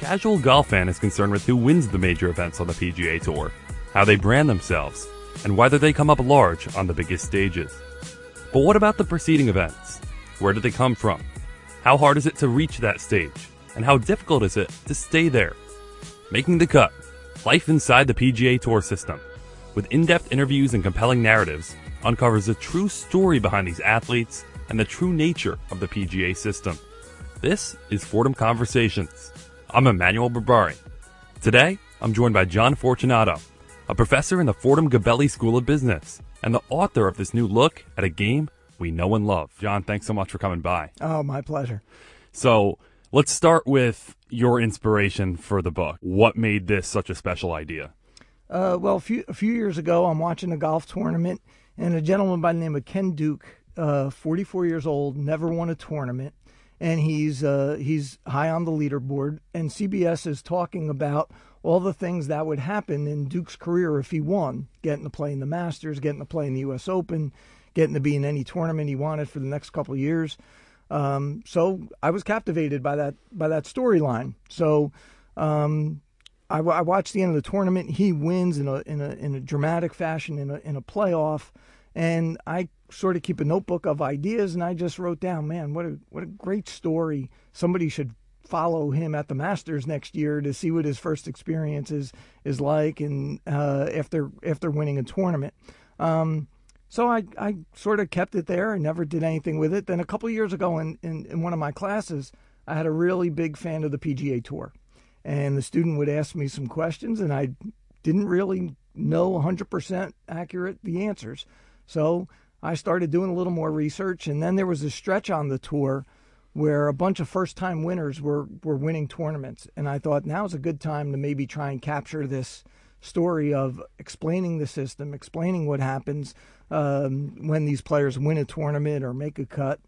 casual golf fan is concerned with who wins the major events on the PGA Tour, how they brand themselves, and whether they come up large on the biggest stages. But what about the preceding events? Where did they come from? How hard is it to reach that stage? And how difficult is it to stay there? Making the cut. Life inside the PGA Tour system. With in-depth interviews and compelling narratives, uncovers the true story behind these athletes and the true nature of the PGA system. This is Fordham Conversations. I'm Emmanuel Berbari. Today, I'm joined by John Fortunato, a professor in the Fordham Gabelli School of Business and the author of this new look at a game we know and love. John, thanks so much for coming by. Oh, my pleasure. So, let's start with your inspiration for the book. What made this such a special idea? Uh, well, a few, a few years ago, I'm watching a golf tournament, and a gentleman by the name of Ken Duke, uh, 44 years old, never won a tournament, and he's uh, he's high on the leaderboard. And CBS is talking about all the things that would happen in Duke's career if he won, getting to play in the Masters, getting to play in the U.S. Open, getting to be in any tournament he wanted for the next couple of years. Um, so I was captivated by that by that storyline. So um, I, I, watched the end of the tournament. He wins in a in a in a dramatic fashion in a in a playoff, and I sort of keep a notebook of ideas, and I just wrote down, man, what a what a great story. Somebody should follow him at the Masters next year to see what his first experience is is like, and uh, after after winning a tournament. Um, so I, I sort of kept it there. I never did anything with it. Then a couple years ago in, in, in one of my classes, I had a really big fan of the PGA Tour. And the student would ask me some questions, and I didn't really know 100% accurate the answers. So I started doing a little more research, and then there was a stretch on the tour where a bunch of first time winners were, were winning tournaments. And I thought now's a good time to maybe try and capture this story of explaining the system, explaining what happens um, when these players win a tournament or make a cut.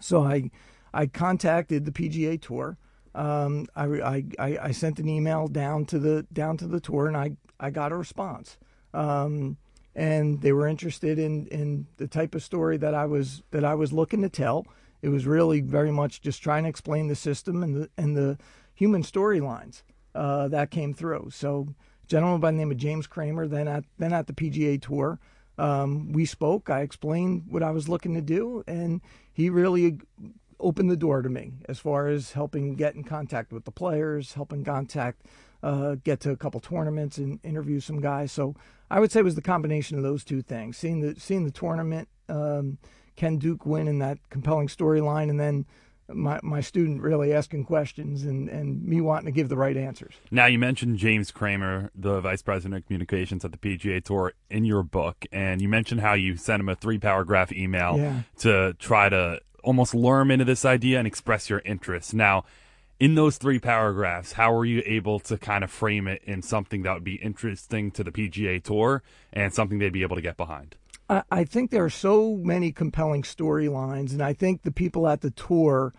So I, I contacted the PGA Tour. Um, I, I, I sent an email down to the down to the tour, and I, I got a response. Um, and they were interested in, in the type of story that I was that I was looking to tell. It was really very much just trying to explain the system and the and the human storylines uh, that came through. So gentleman by the name of James Kramer, then at then at the PGA Tour. Um, we spoke. I explained what I was looking to do, and he really opened the door to me as far as helping get in contact with the players, helping contact, uh, get to a couple tournaments and interview some guys. So I would say it was the combination of those two things: seeing the seeing the tournament, um, Ken Duke win in that compelling storyline, and then my, my student really asking questions and, and me wanting to give the right answers. Now, you mentioned James Kramer, the vice president of communications at the PGA Tour, in your book, and you mentioned how you sent him a three paragraph email yeah. to try to almost lure him into this idea and express your interest. Now, in those three paragraphs, how were you able to kind of frame it in something that would be interesting to the PGA Tour and something they'd be able to get behind? I, think there are so many compelling storylines, and I think the people at the tour,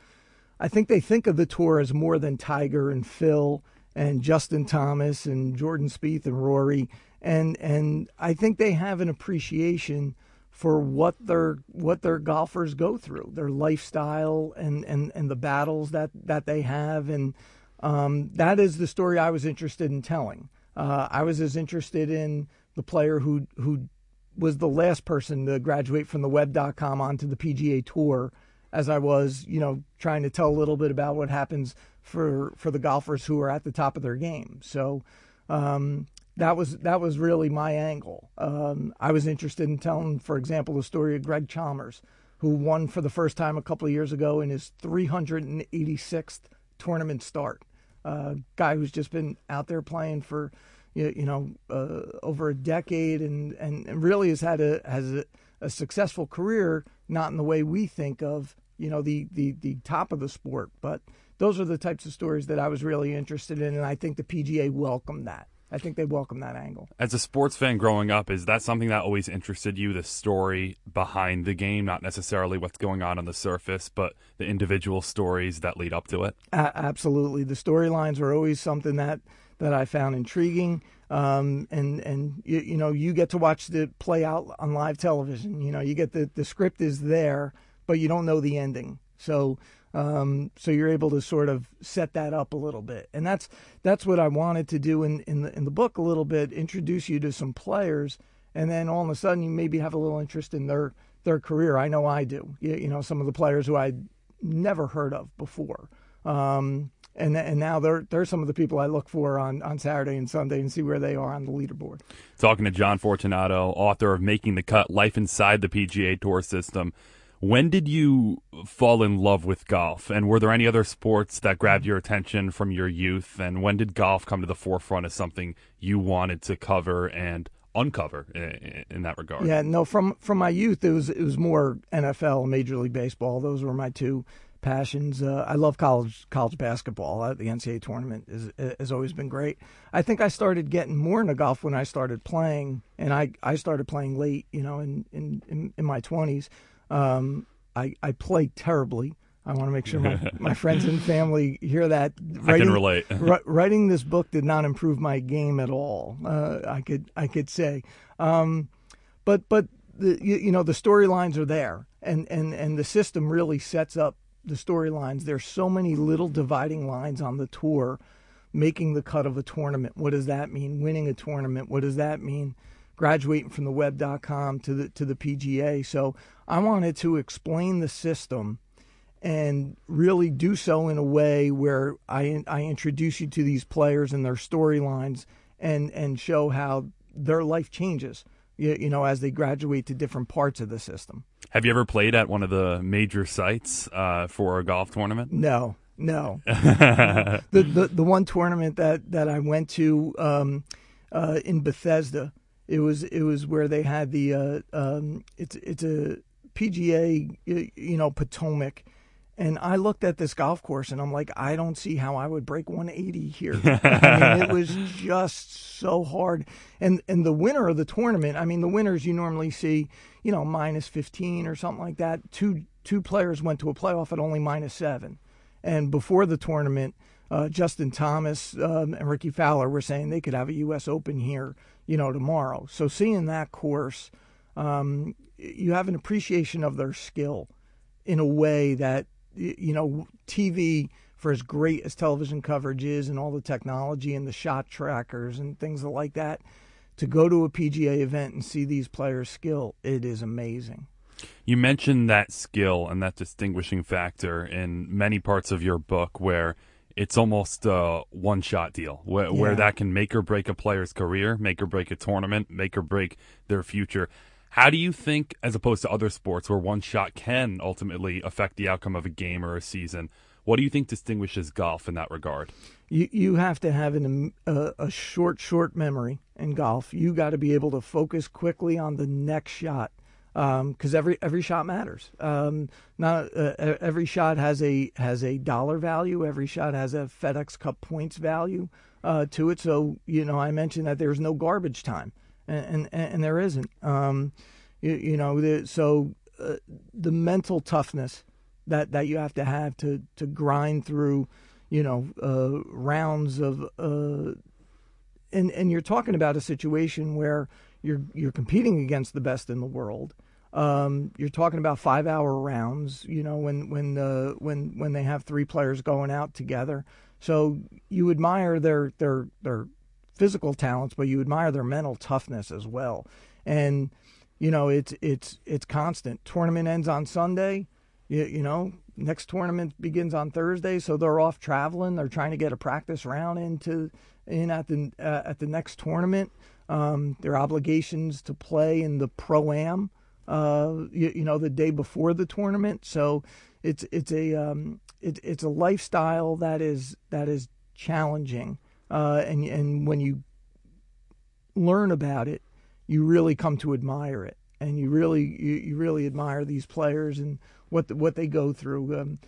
I think they think of the tour as more than Tiger and Phil and Justin Thomas and Jordan Spieth and Rory, and and I think they have an appreciation for what their what their golfers go through, their lifestyle and and and the battles that that they have, and um, that is the story I was interested in telling. Uh, I was as interested in the player who who was the last person to graduate from the web.com onto the PGA Tour as I was, you know, trying to tell a little bit about what happens for for the golfers who are at the top of their game. So um, that was that was really my angle. Um, I was interested in telling, for example, the story of Greg Chalmers, who won for the first time a couple of years ago in his 386th tournament start. Uh, guy who's just been out there playing for you know, uh, over a decade and, and, and, really has had a has a, a, successful career, not in the way we think of, you know, the, the, the top of the sport. But those are the types of stories that I was really interested in, and I think the PGA welcomed that. I think they welcome that angle. As a sports fan growing up, is that something that always interested you? The story behind the game, not necessarily what's going on on the surface, but the individual stories that lead up to it. absolutely, the storylines are always something that that I found intriguing. Um, and and you, you, know you get to watch the play out on live television. You know you get the the script is there, but you don't know the ending. So Um, so you're able to sort of set that up a little bit, and that's that's what I wanted to do in in the in the book a little bit, introduce you to some players, and then all of a sudden you maybe have a little interest in their their career. I know I do. You, you know, some of the players who I'd never heard of before. Um, and and now they're they're some of the people I look for on, on Saturday and Sunday and see where they are on the leaderboard. Talking to John Fortunato, author of Making the Cut: Life Inside the PGA Tour System. When did you fall in love with golf? And were there any other sports that grabbed your attention from your youth? And when did golf come to the forefront as something you wanted to cover and uncover in, that regard? Yeah, no, from from my youth, it was it was more NFL, Major League Baseball. Those were my two passions. Uh, I love college college basketball. Uh, the NCAA tournament is, has always been great. I think I started getting more into golf when I started playing, and I, I started playing late. You know, in in in, in my twenties. Um, I I played terribly. I want to make sure my, my friends and family hear that. Writing, I can relate. writing this book did not improve my game at all. Uh, I could I could say, um, but but the you, you know the storylines are there, and and and the system really sets up the storylines. There's so many little dividing lines on the tour, making the cut of a tournament. What does that mean? Winning a tournament. What does that mean? Graduating from the web.com to the to the PGA. So I wanted to explain the system and really do so in a way where I I introduce you to these players and their storylines and and show how their life changes you, you know as they graduate to different parts of the system. Have you ever played at one of the major sites uh, for a golf tournament? No, no. the, the the one tournament that that I went to um, uh, in Bethesda, it was it was where they had the uh, um, it's it's a PGA you know Potomac and I looked at this golf course and I'm like, I don't see how I would break 180 here. I mean, it was just so hard. And and the winner of the tournament, I mean, the winners you normally see, you know, minus 15 or something like that. Two two players went to a playoff at only minus seven. And before the tournament, uh, Justin Thomas um, and Rickie Fowler were saying they could have a U.S. Open here, you know, tomorrow. So seeing that course, um, you have an appreciation of their skill in a way that you know, TV for as great as television coverage is and all the technology and the shot trackers and things like that, to go to a PGA event and see these players' skill, it is amazing. You mentioned that skill and that distinguishing factor in many parts of your book where it's almost a one shot deal where, yeah. where that can make or break a player's career, make or break a tournament, make or break their future. How do you think, as opposed to other sports where one shot can ultimately affect the outcome of a game or a season, what do you think distinguishes golf in that regard? You you have to have an, a, a short short memory in golf. You got to be able to focus quickly on the next shot because um, every every shot matters. Um, not uh, every shot has a has a dollar value. Every shot has a FedEx Cup points value uh, to it. So you know, I mentioned that there's no garbage time and and, and there isn't. Um, you, you, know, the, so uh, the mental toughness that that you have to have to to grind through, you know, uh, rounds of. Uh, and and you're talking about a situation where you're you're competing against the best in the world. Um, you're talking about five hour rounds, you know, when when uh, when when they have three players going out together. So you admire their their their physical talents, but you admire their mental toughness as well. And you know, it's it's it's constant. Tournament ends on Sunday. You, you know, next tournament begins on Thursday, so they're off traveling. They're trying to get a practice round into in at the uh, at the next tournament. Um, their obligations to play in the pro am, uh, you, you, know, the day before the tournament. So it's it's a um, it, it's a lifestyle that is that is challenging uh, and and when you learn about it, you really come to admire it, and you really you, you really admire these players and what the, what they go through. Um,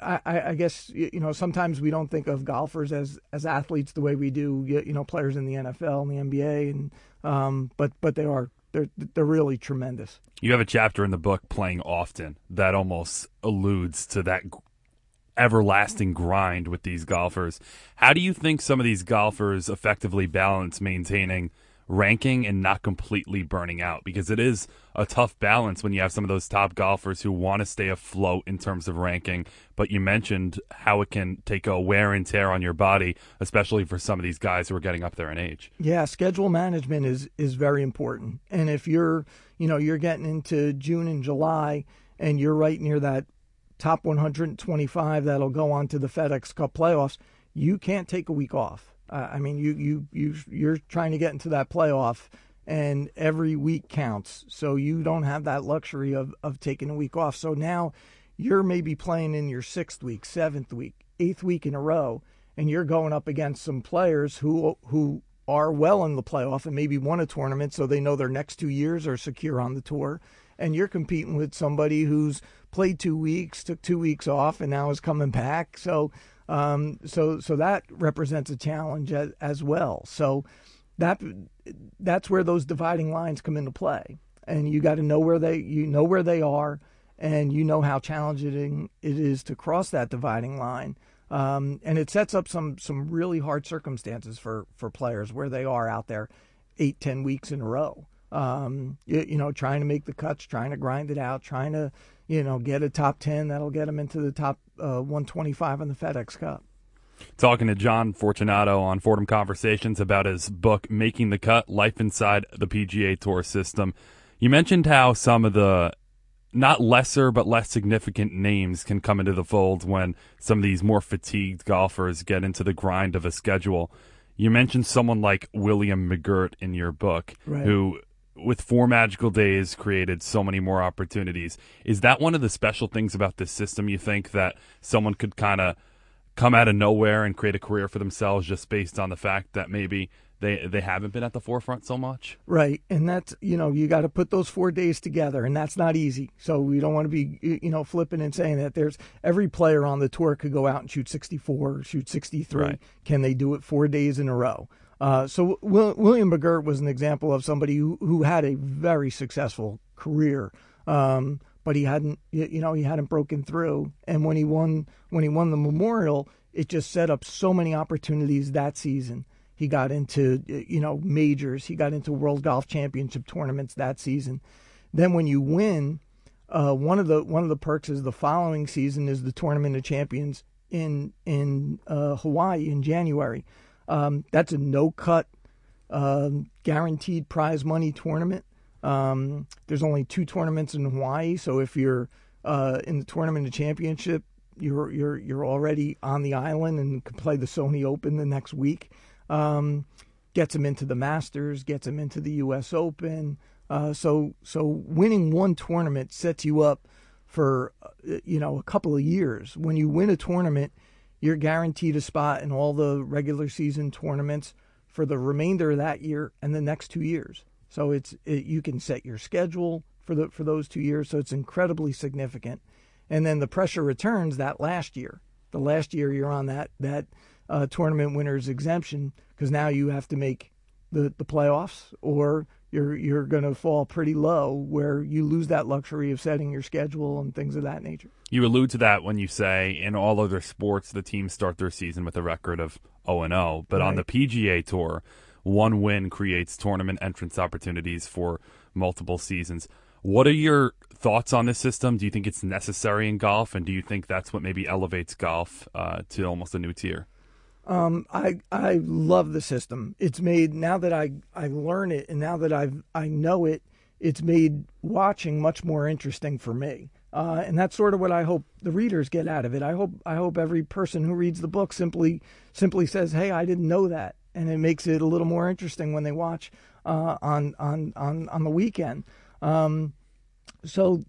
I, I, guess you know sometimes we don't think of golfers as as athletes the way we do you know players in the NFL and the NBA and um, but but they are they're they're really tremendous. You have a chapter in the book playing often that almost alludes to that everlasting grind with these golfers. How do you think some of these golfers effectively balance maintaining ranking and not completely burning out because it is a tough balance when you have some of those top golfers who want to stay afloat in terms of ranking. But you mentioned how it can take a wear and tear on your body, especially for some of these guys who are getting up there in age. Yeah, schedule management is is very important. And if you're, you know, you're getting into June and July and you're right near that top 125 that'll go on to the FedEx Cup playoffs, you can't take a week off. Uh, I mean, you you you you're trying to get into that playoff, and every week counts. So you don't have that luxury of of taking a week off. So now you're maybe playing in your sixth week, seventh week, eighth week in a row, and you're going up against some players who who are well in the playoff and maybe won a tournament, so they know their next two years are secure on the tour. And you're competing with somebody who's played two weeks, took two weeks off, and now is coming back. So um, so so that represents a challenge as, as well. So that that's where those dividing lines come into play, and you got to know where they you know where they are, and you know how challenging it is to cross that dividing line. Um, and it sets up some some really hard circumstances for for players where they are out there eight ten weeks in a row. Um, you, you know, trying to make the cuts, trying to grind it out, trying to you know, get a top 10 that'll get him into the top uh, 125 in the FedEx Cup. Talking to John Fortunato on Fordham Conversations about his book, Making the Cut Life Inside the PGA Tour System. You mentioned how some of the not lesser but less significant names can come into the fold when some of these more fatigued golfers get into the grind of a schedule. You mentioned someone like William McGirt in your book, right. who with four magical days created so many more opportunities. Is that one of the special things about this system you think that someone could kind of come out of nowhere and create a career for themselves just based on the fact that maybe they they haven't been at the forefront so much? Right. And that's, you know, you got to put those 4 days together and that's not easy. So we don't want to be you know flipping and saying that there's every player on the tour could go out and shoot 64, shoot 63. Right. Can they do it 4 days in a row? Uh, so Will, William McGirt was an example of somebody who, who had a very successful career, um, but he hadn't, you know, he hadn't broken through. And when he won, when he won the Memorial, it just set up so many opportunities that season. He got into, you know, majors. He got into World Golf Championship tournaments that season. Then when you win, uh, one of the one of the perks is the following season is the Tournament of Champions in in uh, Hawaii in January. Um, that's a no cut, um, guaranteed prize money tournament. Um, there's only two tournaments in Hawaii, so if you're uh, in the tournament of championship, you're you're you're already on the island and can play the Sony Open the next week. Um, gets them into the Masters, gets them into the U.S. Open. Uh, so so winning one tournament sets you up for uh, you know a couple of years. When you win a tournament, you're guaranteed a spot in all the regular season tournaments for the remainder of that year and the next two years. So it's it, you can set your schedule for the for those two years. So it's incredibly significant. And then the pressure returns that last year. The last year you're on that that uh, tournament winners exemption because now you have to make the the playoffs or you're you're going to fall pretty low where you lose that luxury of setting your schedule and things of that nature. You allude to that when you say in all other sports the teams start their season with a record of 0 and 0, but right. on the PGA Tour, one win creates tournament entrance opportunities for multiple seasons. What are your thoughts on this system? Do you think it's necessary in golf, and do you think that's what maybe elevates golf uh, to almost a new tier? Um, I I love the system. It's made now that I I learn it and now that I I know it, it's made watching much more interesting for me. Uh, and that's sort of what I hope the readers get out of it. I hope I hope every person who reads the book simply simply says, "Hey, I didn't know that," and it makes it a little more interesting when they watch uh, on on on on the weekend. Um, so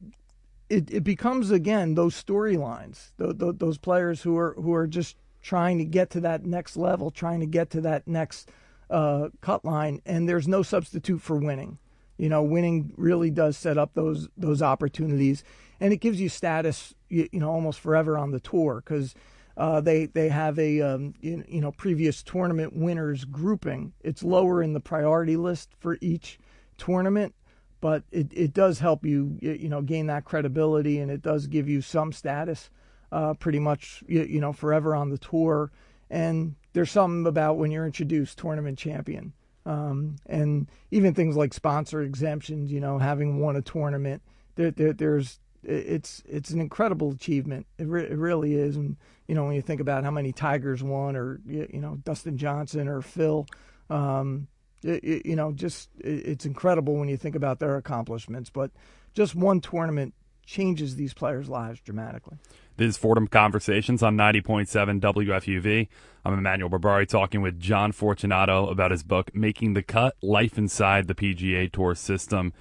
it, it becomes again those storylines, th- those players who are who are just trying to get to that next level, trying to get to that next uh, cut line, and there's no substitute for winning. You know, winning really does set up those those opportunities, and it gives you status, you, you know, almost forever on the tour because uh, they they have a um, you, you know previous tournament winners grouping. It's lower in the priority list for each tournament, but it, it does help you you know gain that credibility, and it does give you some status uh, pretty much you, you, know forever on the tour. And there's something about when you're introduced tournament champion. Um, and even things like sponsor exemptions, you know, having won a tournament, there, there, there's it's it's an incredible achievement. It, re- it really is. And you know, when you think about how many Tigers won, or you know, Dustin Johnson or Phil, um, it, it, you know, just it's incredible when you think about their accomplishments. But just one tournament changes these players' lives dramatically. This is Fordham Conversations on 90.7 WFUV. I'm Emmanuel Berbari talking with John Fortunato about his book, Making the Cut Life Inside the PGA Tour System.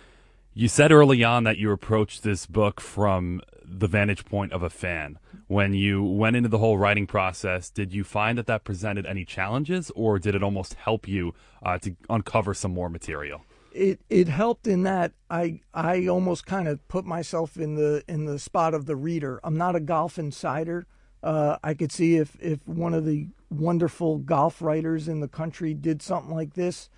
You said early on that you approached this book from the vantage point of a fan. When you went into the whole writing process, did you find that that presented any challenges, or did it almost help you uh, to uncover some more material? It it helped in that I I almost kind of put myself in the in the spot of the reader. I'm not a golf insider. Uh, I could see if if one of the wonderful golf writers in the country did something like this.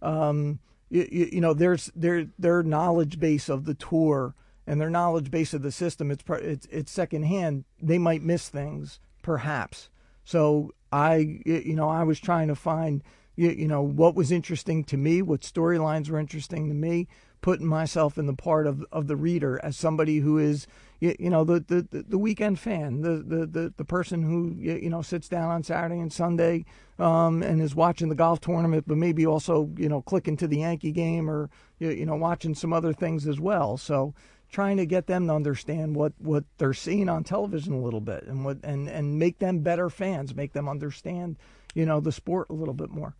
Um, you, you, know, there's their their knowledge base of the tour and their knowledge base of the system. It's it's it's secondhand. They might miss things, perhaps. So I you know I was trying to find you, you know what was interesting to me, what storylines were interesting to me, putting myself in the part of of the reader as somebody who is you, you know the, the the weekend fan, the the the, the person who you know sits down on Saturday and Sunday um, and is watching the golf tournament, but maybe also you know clicking to the Yankee game or you know watching some other things as well. So trying to get them to understand what, what they're seeing on television a little bit and what and, and make them better fans, make them understand, you know, the sport a little bit more.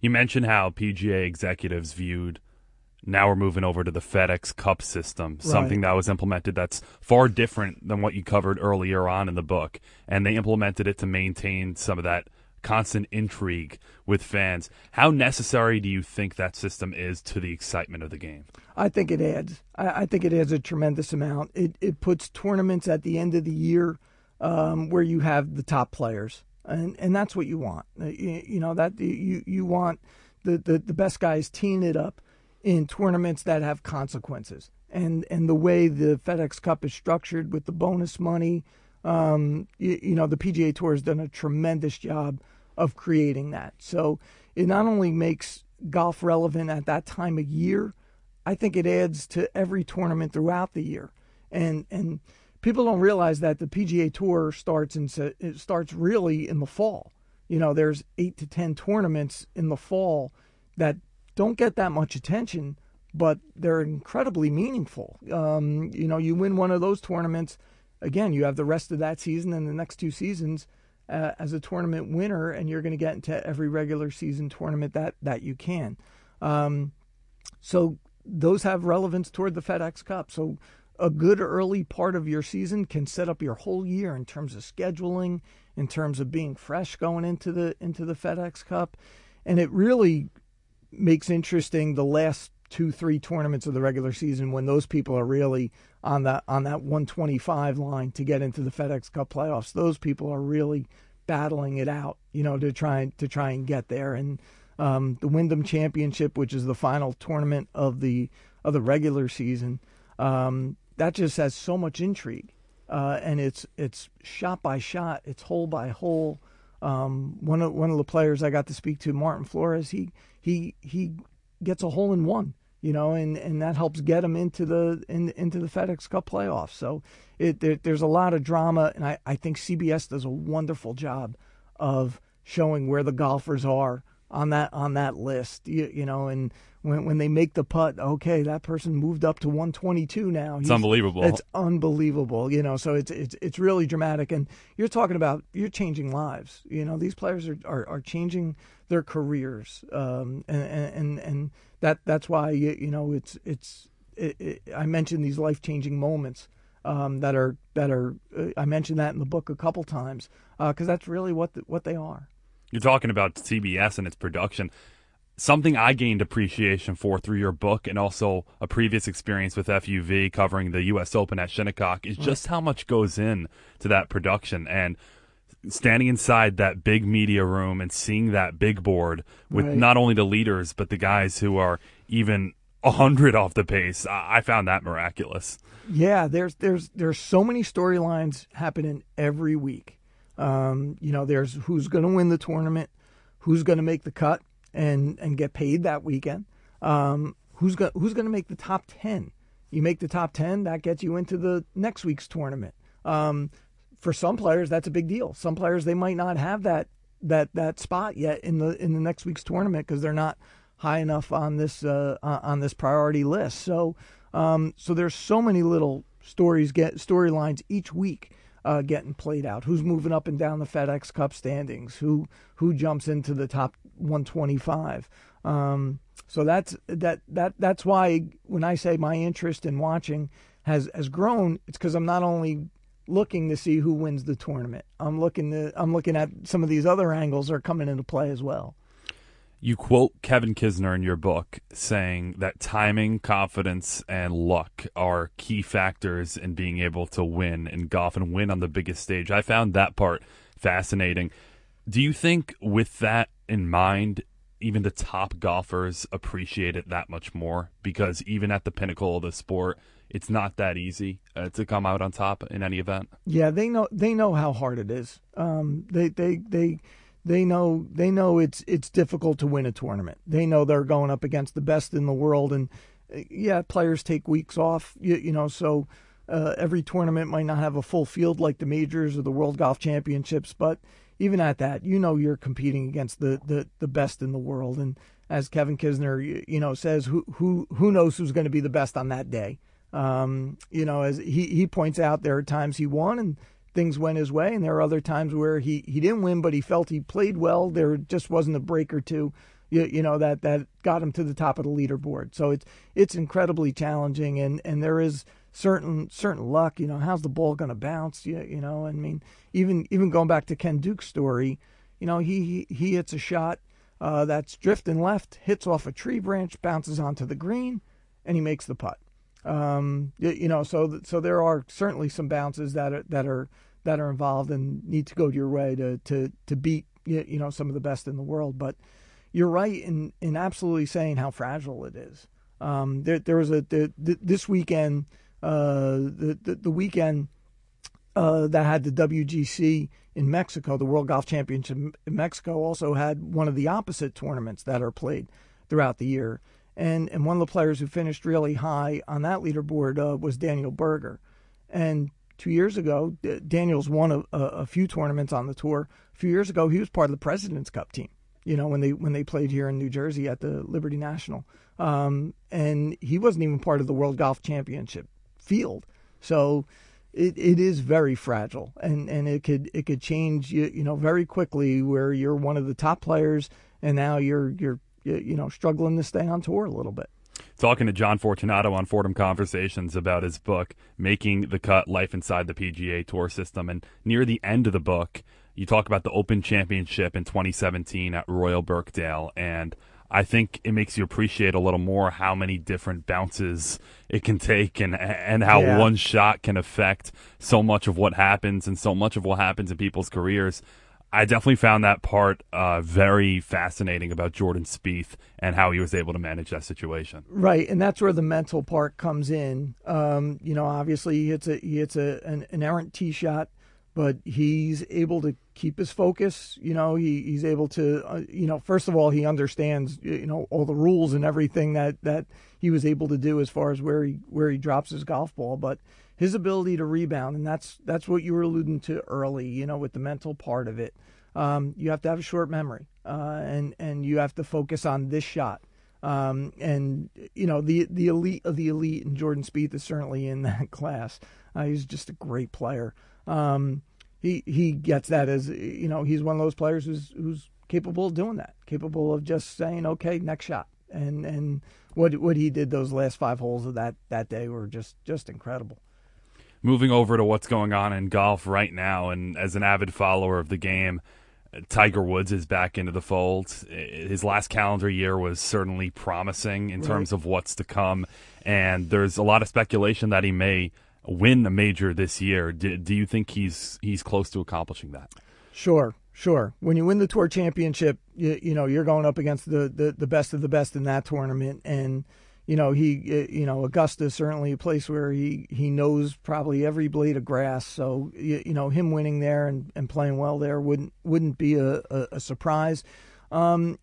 You mentioned how PGA executives viewed now we're moving over to the FedEx Cup system, right. something that was implemented that's far different than what you covered earlier on in the book. And they implemented it to maintain some of that constant intrigue with fans. How necessary do you think that system is to the excitement of the game? I think it adds. I, I think it adds a tremendous amount. It it puts tournaments at the end of the year um, where you have the top players and and that's what you want. Uh, you, you know that you you want the, the the best guys teeing it up in tournaments that have consequences. And and the way the FedEx Cup is structured with the bonus money, um, you, you know the PGA Tour has done a tremendous job of creating that. So it not only makes golf relevant at that time of year, I think it adds to every tournament throughout the year. And and people don't realize that the PGA Tour starts in it starts really in the fall. You know, there's eight to ten tournaments in the fall that don't get that much attention, but they're incredibly meaningful. Um, you know, you win one of those tournaments, again, you have the rest of that season and the next two seasons uh, as a tournament winner, and you're going to get into every regular season tournament that that you can. Um, so those have relevance toward the FedEx Cup. So a good early part of your season can set up your whole year in terms of scheduling, in terms of being fresh going into the into the FedEx Cup, and it really makes interesting the last two three tournaments of the regular season when those people are really on that on that 125 line to get into the FedEx Cup playoffs. Those people are really battling it out, you know, to try to try and get there. And um, the Wyndham Championship, which is the final tournament of the of the regular season, um, that just has so much intrigue, uh, and it's it's shot by shot, it's hole by hole. Um, one of one of the players I got to speak to, Martin Flores, he he he gets a hole in one, you know, and, and that helps get him into the in, into the FedEx Cup playoffs. So it there, there's a lot of drama, and I, I think CBS does a wonderful job of showing where the golfers are on that on that list. You, you know, and when when they make the putt, okay, that person moved up to 122 now. He's, it's unbelievable. It's unbelievable. You know, so it's it's it's really dramatic. And you're talking about you're changing lives. You know, these players are are, are changing their careers, um, and, and and that that's why you, you know it's it's it, it, I mentioned these life changing moments. Um, that are that are uh, I mentioned that in the book a couple times because uh, that's really what the, what they are. You're talking about CBS and its production. Something I gained appreciation for through your book and also a previous experience with FUV covering the U.S. Open at Shinnecock is just how much goes in to that production and standing inside that big media room and seeing that big board with right. not only the leaders but the guys who are even a hundred off the pace. I found that miraculous. Yeah, there's there's there's so many storylines happening every week. Um, you know, there's who's going to win the tournament, who's going to make the cut, and and get paid that weekend. Um, who's going who's going to make the top ten? You make the top ten, that gets you into the next week's tournament. Um, for some players, that's a big deal. Some players they might not have that that that spot yet in the in the next week's tournament because they're not high enough on this uh, on this priority list. So um, so there's so many little stories get storylines each week uh, getting played out. Who's moving up and down the FedEx Cup standings? Who who jumps into the top 125? Um, so that's that that that's why when I say my interest in watching has has grown, it's because I'm not only looking to see who wins the tournament. I'm looking to I'm looking at some of these other angles are coming into play as well. You quote Kevin Kisner in your book saying that timing, confidence, and luck are key factors in being able to win in golf and win on the biggest stage. I found that part fascinating. Do you think, with that in mind, even the top golfers appreciate it that much more? Because even at the pinnacle of the sport, it's not that easy uh, to come out on top in any event. Yeah, they know they know how hard it is. Um, they they they they know they know it's it's difficult to win a tournament. They know they're going up against the best in the world, and uh, yeah, players take weeks off. You, you know, so uh, every tournament might not have a full field like the majors or the World Golf Championships, but even at that, you know you're competing against the the, the best in the world. And as Kevin Kisner, you, you know, says, who who who knows who's going to be the best on that day? Um, you know, as he he points out, there are times he won and things went his way, and there are other times where he, he didn't win, but he felt he played well. There just wasn't a break or two, you, you know, that, that got him to the top of the leaderboard. So it's it's incredibly challenging, and, and there is certain certain luck. You know, how's the ball going to bounce? You, you know, I mean, even even going back to Ken Duke's story, you know, he he, he hits a shot uh, that's drifting left, hits off a tree branch, bounces onto the green, and he makes the putt. Um, you, you know, so so there are certainly some bounces that are that are that are involved and need to go your way to to to beat you know some of the best in the world. But you're right in in absolutely saying how fragile it is. Um, there there was a this weekend uh, the, the, the weekend uh, that had the WGC in Mexico, the World Golf Championship in Mexico, also had one of the opposite tournaments that are played throughout the year and and one of the players who finished really high on that leaderboard uh, was Daniel Berger, and two years ago Daniel's won a, a, few tournaments on the tour. A few years ago, he was part of the Presidents Cup team. You know when they when they played here in New Jersey at the Liberty National, um, and he wasn't even part of the World Golf Championship field. So it, it is very fragile, and, and it could it could change you you know very quickly where you're one of the top players, and now you're you're you know, struggling to stay on tour a little bit. Talking to John Fortunato on Fordham Conversations about his book, Making the Cut Life Inside the PGA Tour System. And near the end of the book, you talk about the Open Championship in 2017 at Royal Birkdale. And I think it makes you appreciate a little more how many different bounces it can take and and how yeah. one shot can affect so much of what happens and so much of what happens in people's careers. I definitely found that part uh, very fascinating about Jordan Spieth and how he was able to manage that situation. Right, and that's where the mental part comes in. Um, you know, obviously he hits a he hits a an, an errant tee shot, but he's able to keep his focus. You know, he, he's able to. Uh, you know, first of all, he understands you know all the rules and everything that that he was able to do as far as where he where he drops his golf ball, but his ability to rebound, and that's that's what you were alluding to early. You know, with the mental part of it, um, you have to have a short memory, uh, and and you have to focus on this shot. Um, and you know the the elite of the elite, and Jordan Spieth is certainly in that class. Uh, he's just a great player. Um, he he gets that as you know he's one of those players who's who's capable of doing that, capable of just saying okay, next shot, and and what what he did those last five holes of that that day were just just incredible moving over to what's going on in golf right now, and as an avid follower of the game, Tiger Woods is back into the fold. His last calendar year was certainly promising in right. terms of what's to come, and there's a lot of speculation that he may win a major this year. Do, do you think he's he's close to accomplishing that? Sure, sure. When you win the tour championship, you, you know you're going up against the, the the best of the best in that tournament, and you know he uh, you know Augusta certainly a place where he he knows probably every blade of grass so you, know him winning there and, and playing well there wouldn't wouldn't be a, a, a surprise um,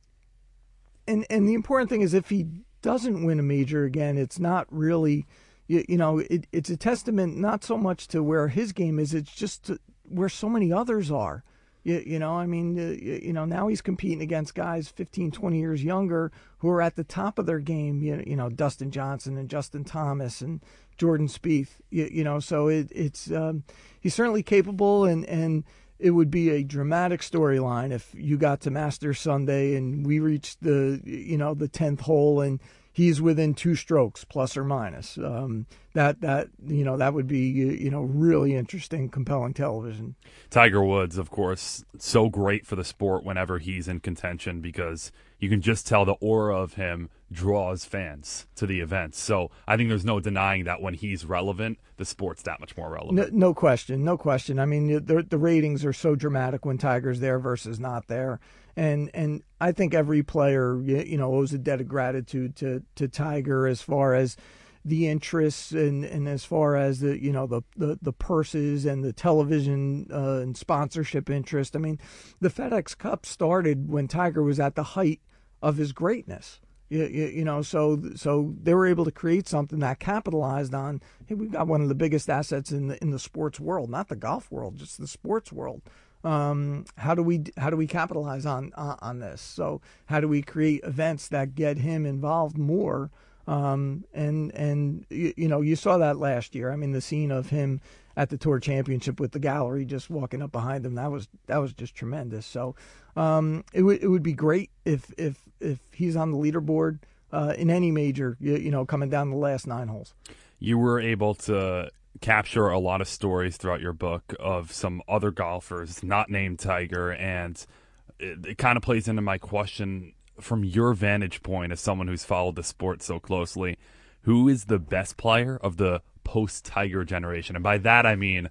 and and the important thing is if he doesn't win a major again, it's not really, you, you know, it, it's a testament not so much to where his game is, it's just where so many others are. You, you know, I mean, uh, you, you know, now he's competing against guys 15, 20 years younger who are at the top of their game. You, you know, Dustin Johnson and Justin Thomas and Jordan Spieth. You, you know, so it, it's um, he's certainly capable, and and it would be a dramatic storyline if you got to Master Sunday and we reached the you know the tenth hole and he's within two strokes plus or minus. Um, that that you know that would be you know really interesting, compelling television. Tiger Woods, of course, so great for the sport whenever he's in contention because you can just tell the aura of him draws fans to the events. So I think there's no denying that when he's relevant, the sport's that much more relevant. No, no question, no question. I mean, the, the ratings are so dramatic when Tiger's there versus not there, and and I think every player you know owes a debt of gratitude to to Tiger as far as the interests and, and as far as the you know the, the, the purses and the television uh, and sponsorship interest. I mean, the FedEx Cup started when Tiger was at the height of his greatness. You, you, you, know, so so they were able to create something that capitalized on. Hey, we've got one of the biggest assets in the in the sports world, not the golf world, just the sports world. Um, how do we how do we capitalize on uh, on this? So how do we create events that get him involved more? Um, and and you, you know, you saw that last year. I mean, the scene of him at the tour championship with the gallery just walking up behind him that was that was just tremendous. So um, it would it would be great if if if he's on the leaderboard uh, in any major, you, you, know, coming down the last nine holes. You were able to capture a lot of stories throughout your book of some other golfers not named Tiger, and it, it kind of plays into my question from your vantage point as someone who's followed the sport so closely. Who is the best player of the post Tiger generation? And by that I mean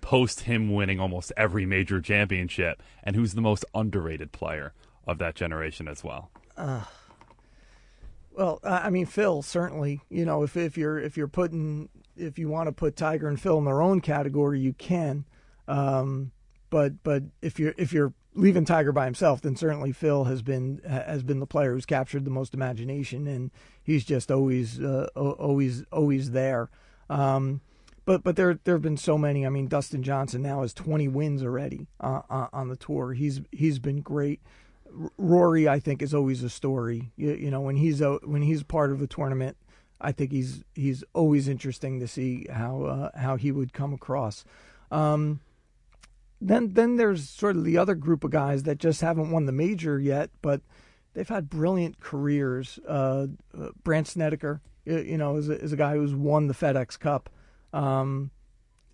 post him winning almost every major championship, and who's the most underrated player of that generation as well? Uh, well, I mean, Phil certainly. You know, if if you're if you're putting if you want to put Tiger and Phil in their own category, you can. Um, but but if you're if you're leaving Tiger by himself, then certainly Phil has been has been the player who's captured the most imagination, and he's just always uh, always always there. Um, but but there there have been so many. I mean, Dustin Johnson now has 20 wins already uh, uh, on the tour. He's he's been great. Rory, I think, is always a story. You, you know, when he's a, when he's part of the tournament, I think he's he's always interesting to see how uh, how he would come across. Um, then then there's sort of the other group of guys that just haven't won the major yet, but they've had brilliant careers. Uh, uh, Brandt Snedeker, you know, is a, is a guy who's won the FedEx Cup um,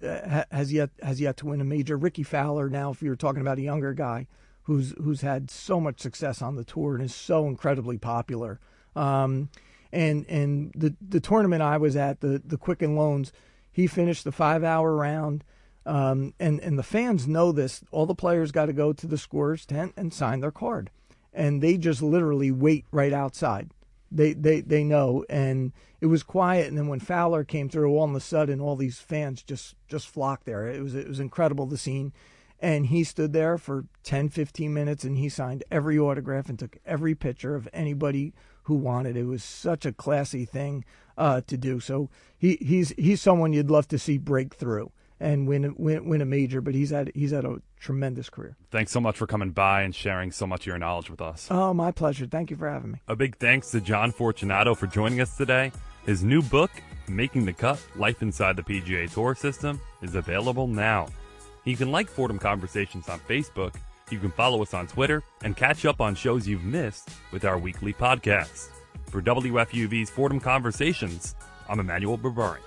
has yet has yet to win a major. Rickie Fowler now, if you're talking about a younger guy who's who's had so much success on the tour and is so incredibly popular. Um, and and the the tournament I was at, the the Quicken Loans, he finished the five hour round. Um, and and the fans know this. All the players got to go to the scorer's tent and sign their card, and they just literally wait right outside. They they they know, and it was quiet. And then when Fowler came through, all of a sudden, all these fans just just flocked there. It was it was incredible the scene. And he stood there for 10, 15 minutes, and he signed every autograph and took every picture of anybody who wanted. It was such a classy thing uh, to do. So he he's he's someone you'd love to see break through and win win win a major. But he's had he's had a tremendous career. Thanks so much for coming by and sharing so much of your knowledge with us. Oh, my pleasure. Thank you for having me. A big thanks to John Fortunato for joining us today. His new book, Making the Cut: Life Inside the PGA Tour System, is available now. You can like Fordham Conversations on Facebook. You can follow us on Twitter and catch up on shows you've missed with our weekly podcast. For WFUV's Fordham Conversations, I'm Emmanuel Berbari.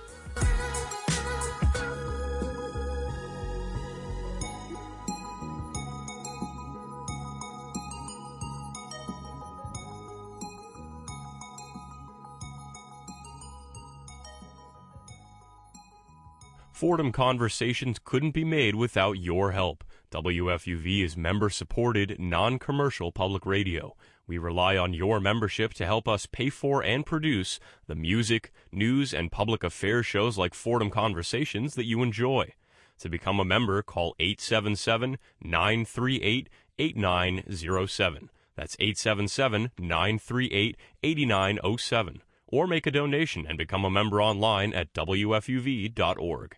Fordham Conversations couldn't be made without your help. WFUV is member supported, non commercial public radio. We rely on your membership to help us pay for and produce the music, news, and public affairs shows like Fordham Conversations that you enjoy. To become a member, call 877 938 8907. That's 877 938 8907. Or make a donation and become a member online at WFUV.org.